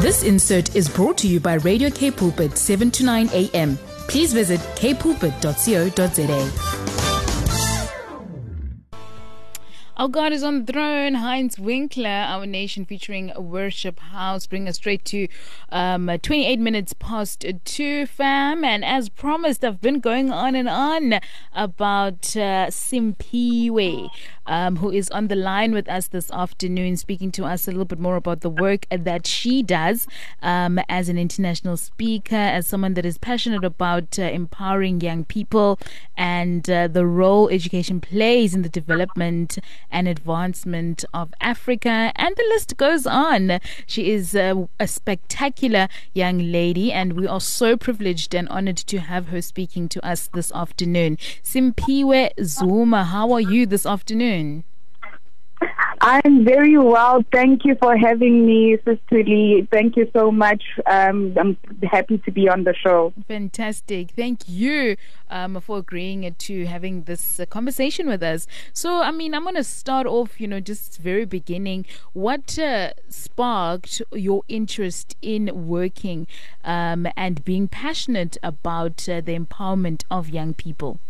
This insert is brought to you by Radio K Pulpit 7 to 9 a.m. Please visit kpulpit.co.za. Our God is on the throne. Heinz Winkler, our nation featuring worship house, bring us straight to um, 28 minutes past two, fam. And as promised, I've been going on and on about uh, Simphiwe um, who is on the line with us this afternoon, speaking to us a little bit more about the work that she does um, as an international speaker, as someone that is passionate about uh, empowering young people and uh, the role education plays in the development and advancement of Africa. And the list goes on. She is uh, a spectacular young lady, and we are so privileged and honored to have her speaking to us this afternoon. Simphiwe Zuma, how are you this afternoon? I'm very well. Thank you for having me, Sister Lee. Thank you so much. Um, I'm happy to be on the show. Fantastic. Thank you um, for agreeing to having this uh, conversation with us. So, I mean, I'm going to start off, you know, just very beginning. What uh, sparked your interest in working um, and being passionate about uh, the empowerment of young people?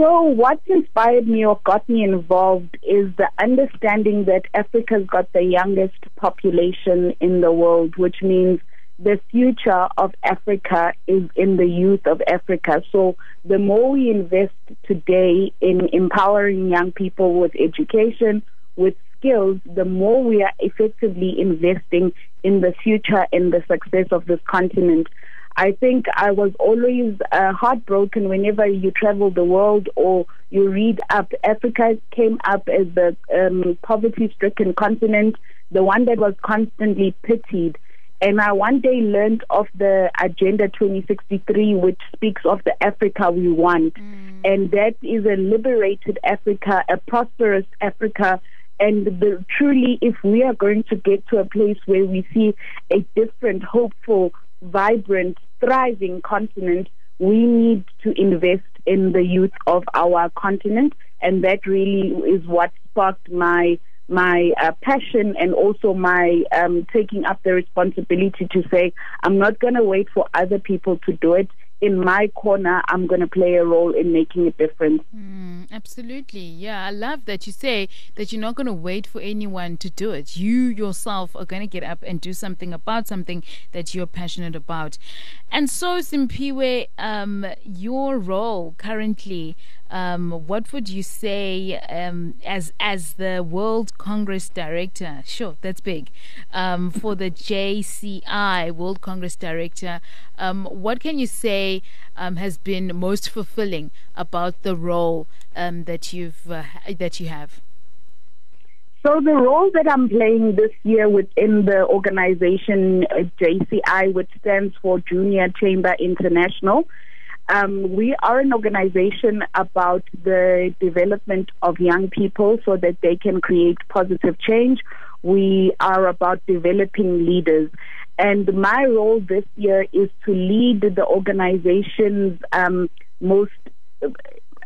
So, what inspired me or got me involved is the understanding that Africa's got the youngest population in the world, which means the future of Africa is in the youth of Africa. So, the more we invest today in empowering young people with education, with skills, the more we are effectively investing in the future and the success of this continent. I think I was always uh, heartbroken whenever you travel the world or you read up. Africa came up as the um, poverty stricken continent, the one that was constantly pitied. And I one day learned of the Agenda 2063, which speaks of the Africa we want. Mm. And that is a liberated Africa, a prosperous Africa. And the, truly, if we are going to get to a place where we see a different, hopeful, vibrant, thriving continent, we need to invest in the youth of our continent, and that really is what sparked my my uh, passion and also my um, taking up the responsibility to say I'm not going to wait for other people to do it in my corner, I'm going to play a role in making a difference. Mm, absolutely. Yeah, I love that you say that you're not going to wait for anyone to do it. You yourself are going to get up and do something about something that you're passionate about. And so, Simphiwe, um, your role currently um, what would you say um, as as the World Congress Director? Sure, that's big. Um, for the JCI World Congress Director, um, what can you say um, has been most fulfilling about the role um, that you've uh, that you have? So the role that I'm playing this year within the organization uh, JCI, which stands for Junior Chamber International, um, we are an organization about the development of young people so that they can create positive change. We are about developing leaders. And my role this year is to lead the organization's um, most,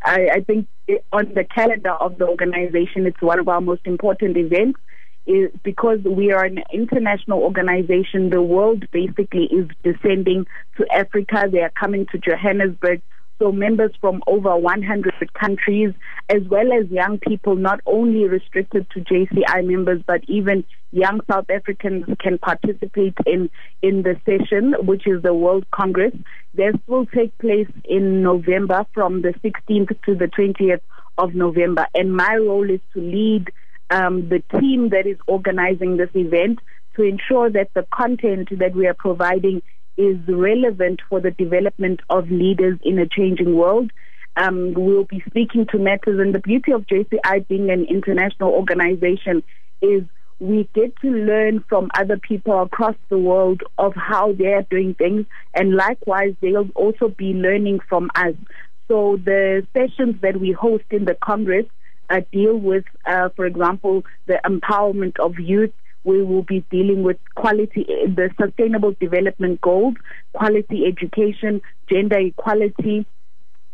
I, I think, on the calendar of the organization, it's one of our most important events is because we are an international organization, the world basically is descending to Africa. They are coming to Johannesburg. So members from over 100 countries, as well as young people, not only restricted to JCI members, but even young South Africans can participate in, in the session, which is the World Congress. This will take place in November from the 16th to the 20th of November. And my role is to lead um, the team that is organizing this event to ensure that the content that we are providing is relevant for the development of leaders in a changing world. Um, we'll be speaking to matters, and the beauty of JCI being an international organization is we get to learn from other people across the world of how they're doing things, and likewise, they'll also be learning from us. So the sessions that we host in the Congress uh, deal with, uh, for example, the empowerment of youth. We will be dealing with quality, the sustainable development goals, quality education, gender equality,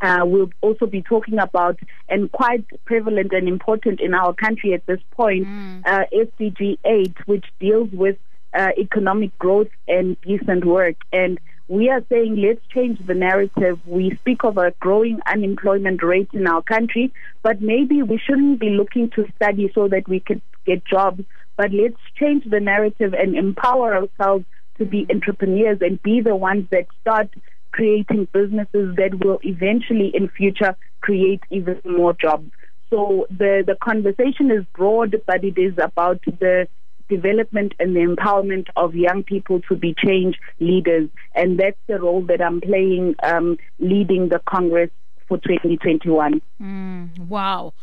Uh, we'll also be talking about, and quite prevalent and important in our country at this point, mm. uh, SDG 8, which deals with uh, economic growth and decent work. And we are saying let's change the narrative. We speak of a growing unemployment rate in our country, but maybe we shouldn't be looking to study so that we can get jobs, but let's change the narrative and empower ourselves to be entrepreneurs and be the ones that start creating businesses that will eventually in future create even more jobs. So the, the conversation is broad, but it is about the development and the empowerment of young people to be change leaders. And that's the role that I'm playing, um, leading the Congress for 2021. Mm, wow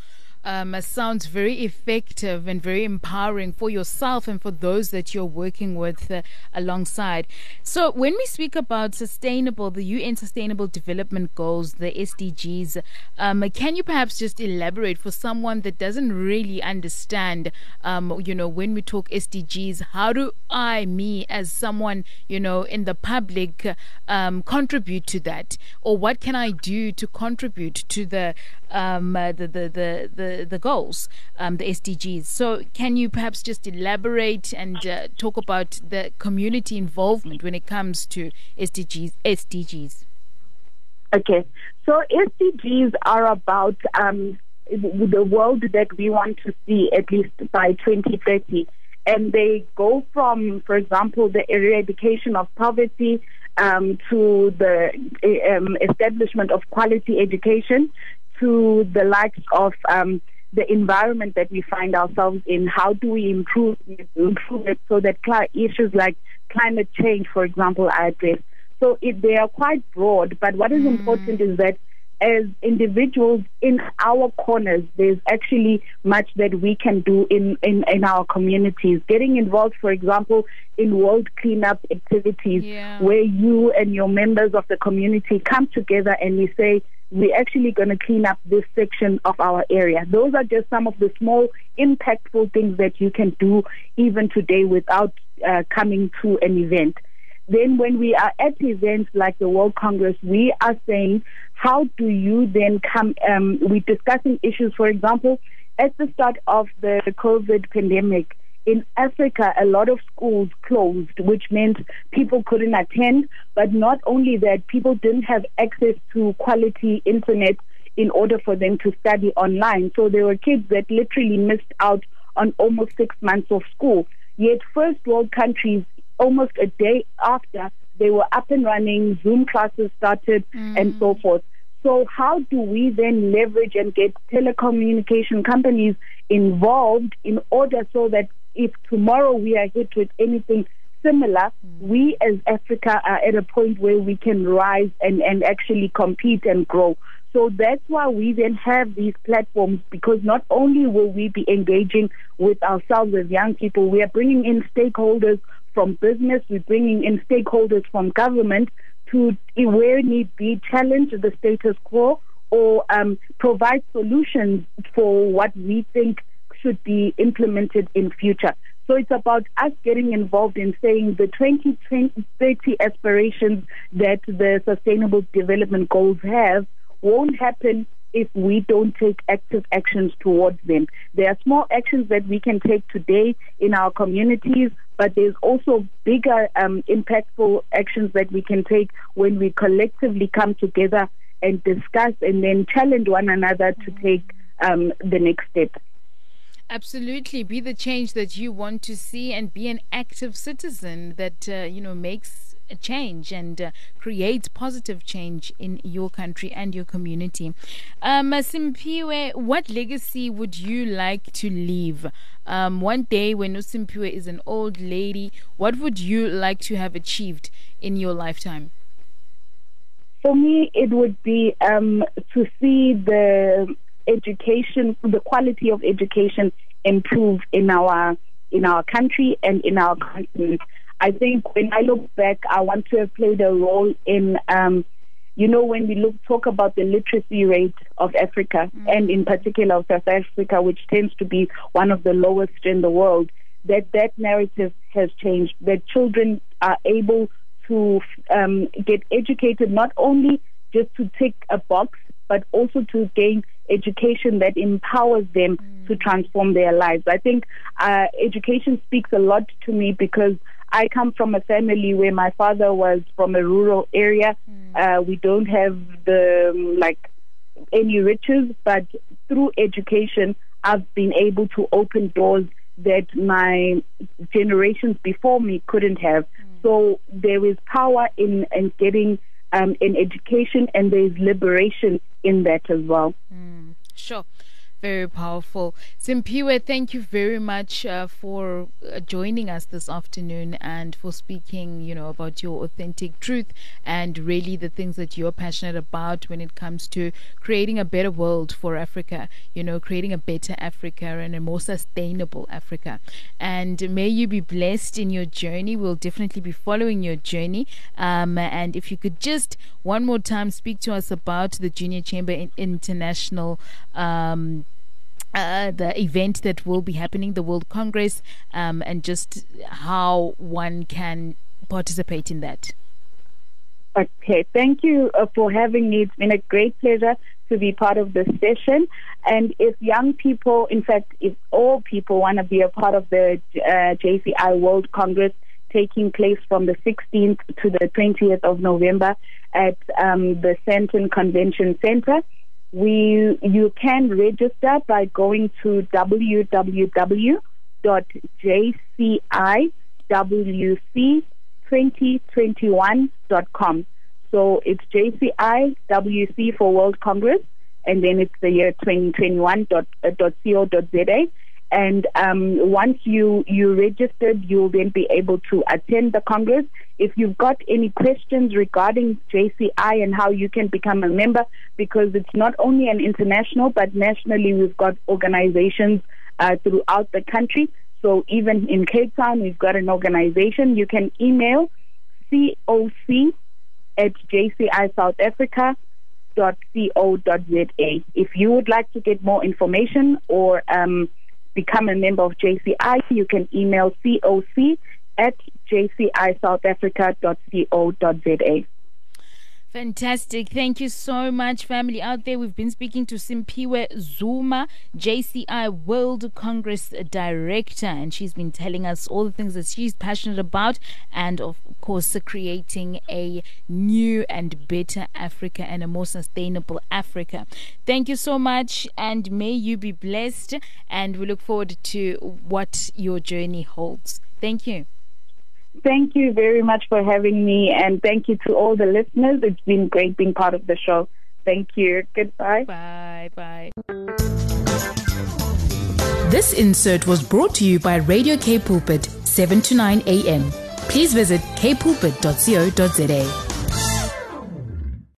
um, sounds very effective and very empowering for yourself and for those that you're working with uh, alongside. So, when we speak about sustainable, the UN Sustainable Development Goals, the SDGs, um, can you perhaps just elaborate for someone that doesn't really understand, um, you know, when we talk SDGs, how do I, me, as someone, you know, in the public, um, contribute to that? Or what can I do to contribute to the um, uh, the, the, the, the, goals, um, the SDGs. So, can you perhaps just elaborate and uh, talk about the community involvement when it comes to SDGs? SDGs. Okay, so SDGs are about um, the world that we want to see at least by 2030. And they go from, for example, the eradication of poverty um, to the um, establishment of quality education to the likes of um, the environment that we find ourselves in. How do we improve improve it so that cl- issues like climate change, for example, are addressed? So it, they are quite broad, but what is mm. important is that as individuals in our corners, there's actually much that we can do in, in, in our communities. Getting involved, for example, in world cleanup activities yeah. where you and your members of the community come together and we say, we're actually going to clean up this section of our area. Those are just some of the small, impactful things that you can do even today without uh, coming to an event. Then, when we are at events like the World Congress, we are saying, how do you then come? Um, we're discussing issues, for example, at the start of the COVID pandemic in Africa, a lot of schools closed, which meant people couldn't attend. But not only that, people didn't have access to quality internet in order for them to study online. So there were kids that literally missed out on almost six months of school. Yet, first world countries, almost a day after, they were up and running, Zoom classes started, mm. and so forth. So, how do we then leverage and get telecommunication companies involved in order so that if tomorrow we are hit with anything similar, mm. we as Africa are at a point where we can rise and, and actually compete and grow. So that's why we then have these platforms because not only will we be engaging with ourselves as young people, we are bringing in stakeholders from business, we're bringing in stakeholders from government to, where need be, challenge the status quo or um, provide solutions for what we think should be implemented in future. So it's about us getting involved in saying the 2030 aspirations that the Sustainable Development Goals have won't happen if we don't take active actions towards them. There are small actions that we can take today in our communities, but there's also bigger, um, impactful actions that we can take when we collectively come together and discuss and then challenge one another to take um, the next step. Absolutely. Be the change that you want to see and be an active citizen that, uh, you know, makes change and uh, creates positive change in your country and your community. Um, Simphiwe, what legacy would you like to leave? Um, one day when Simphiwe is an old lady, what would you like to have achieved in your lifetime? For me, it would be um, to see the education, the quality of education improve in our in our country and in our continent. I think when I look back, I want to have played a role in, um, you know, when we look talk about the literacy rate of Africa mm-hmm. and in particular of South Africa, which tends to be one of the lowest in the world, that that narrative has changed. That children are able to um, get educated not only just to tick a box, but also to gain education that empowers them mm. to transform their lives. I think uh, education speaks a lot to me because I come from a family where my father was from a rural area. Mm. Uh, we don't have the um, like any riches, but through education, I've been able to open doors that my generations before me couldn't have. Mm. So there is power in, in getting um, in education, and there is liberation in that as well. Mm. Sure. Very powerful. Simphiwe, thank you very much uh, for uh, joining us this afternoon and for speaking, you know, about your authentic truth and really the things that you're passionate about when it comes to creating a better world for Africa, you know, creating a better Africa and a more sustainable Africa. And may you be blessed in your journey. We'll definitely be following your journey. Um, and if you could just one more time speak to us about the Junior Chamber International. Um, uh, the event that will be happening, the World Congress, um, and just how one can participate in that. Okay, thank you uh, for having me. It's been a great pleasure to be part of this session. And if young people, in fact, if all people want to be a part of the uh, JCI World Congress taking place from the 16th to the 20th of November at um, the Sandton Convention Center, we you can register by going to www.jciwc2021.com. So it's JCIWC for World Congress, and then it's the year 2021.co.za. And um, once you you registered, you'll then be able to attend the congress. If you've got any questions regarding JCI and how you can become a member, because it's not only an international but nationally, we've got organizations uh, throughout the country. So even in Cape Town, we've got an organization. You can email coc at jcisouthafrica.co.za. If you would like to get more information or um, become a member of JCI, you can email coc at jcisouthafrica.co.za. Fantastic. Thank you so much, family out there. We've been speaking to Simphiwe Zuma, JCI World Congress Director, and she's been telling us all the things that she's passionate about and, of course, creating a new and better Africa and a more sustainable Africa. Thank you so much, and may you be blessed. And we look forward to what your journey holds. Thank you. Thank you very much for having me, and thank you to all the listeners. It's been great being part of the show. Thank you. Goodbye. Bye. Bye. This insert was brought to you by Radio K Pulpit, 7 to 9 a.m. Please visit kpulpit.co.za.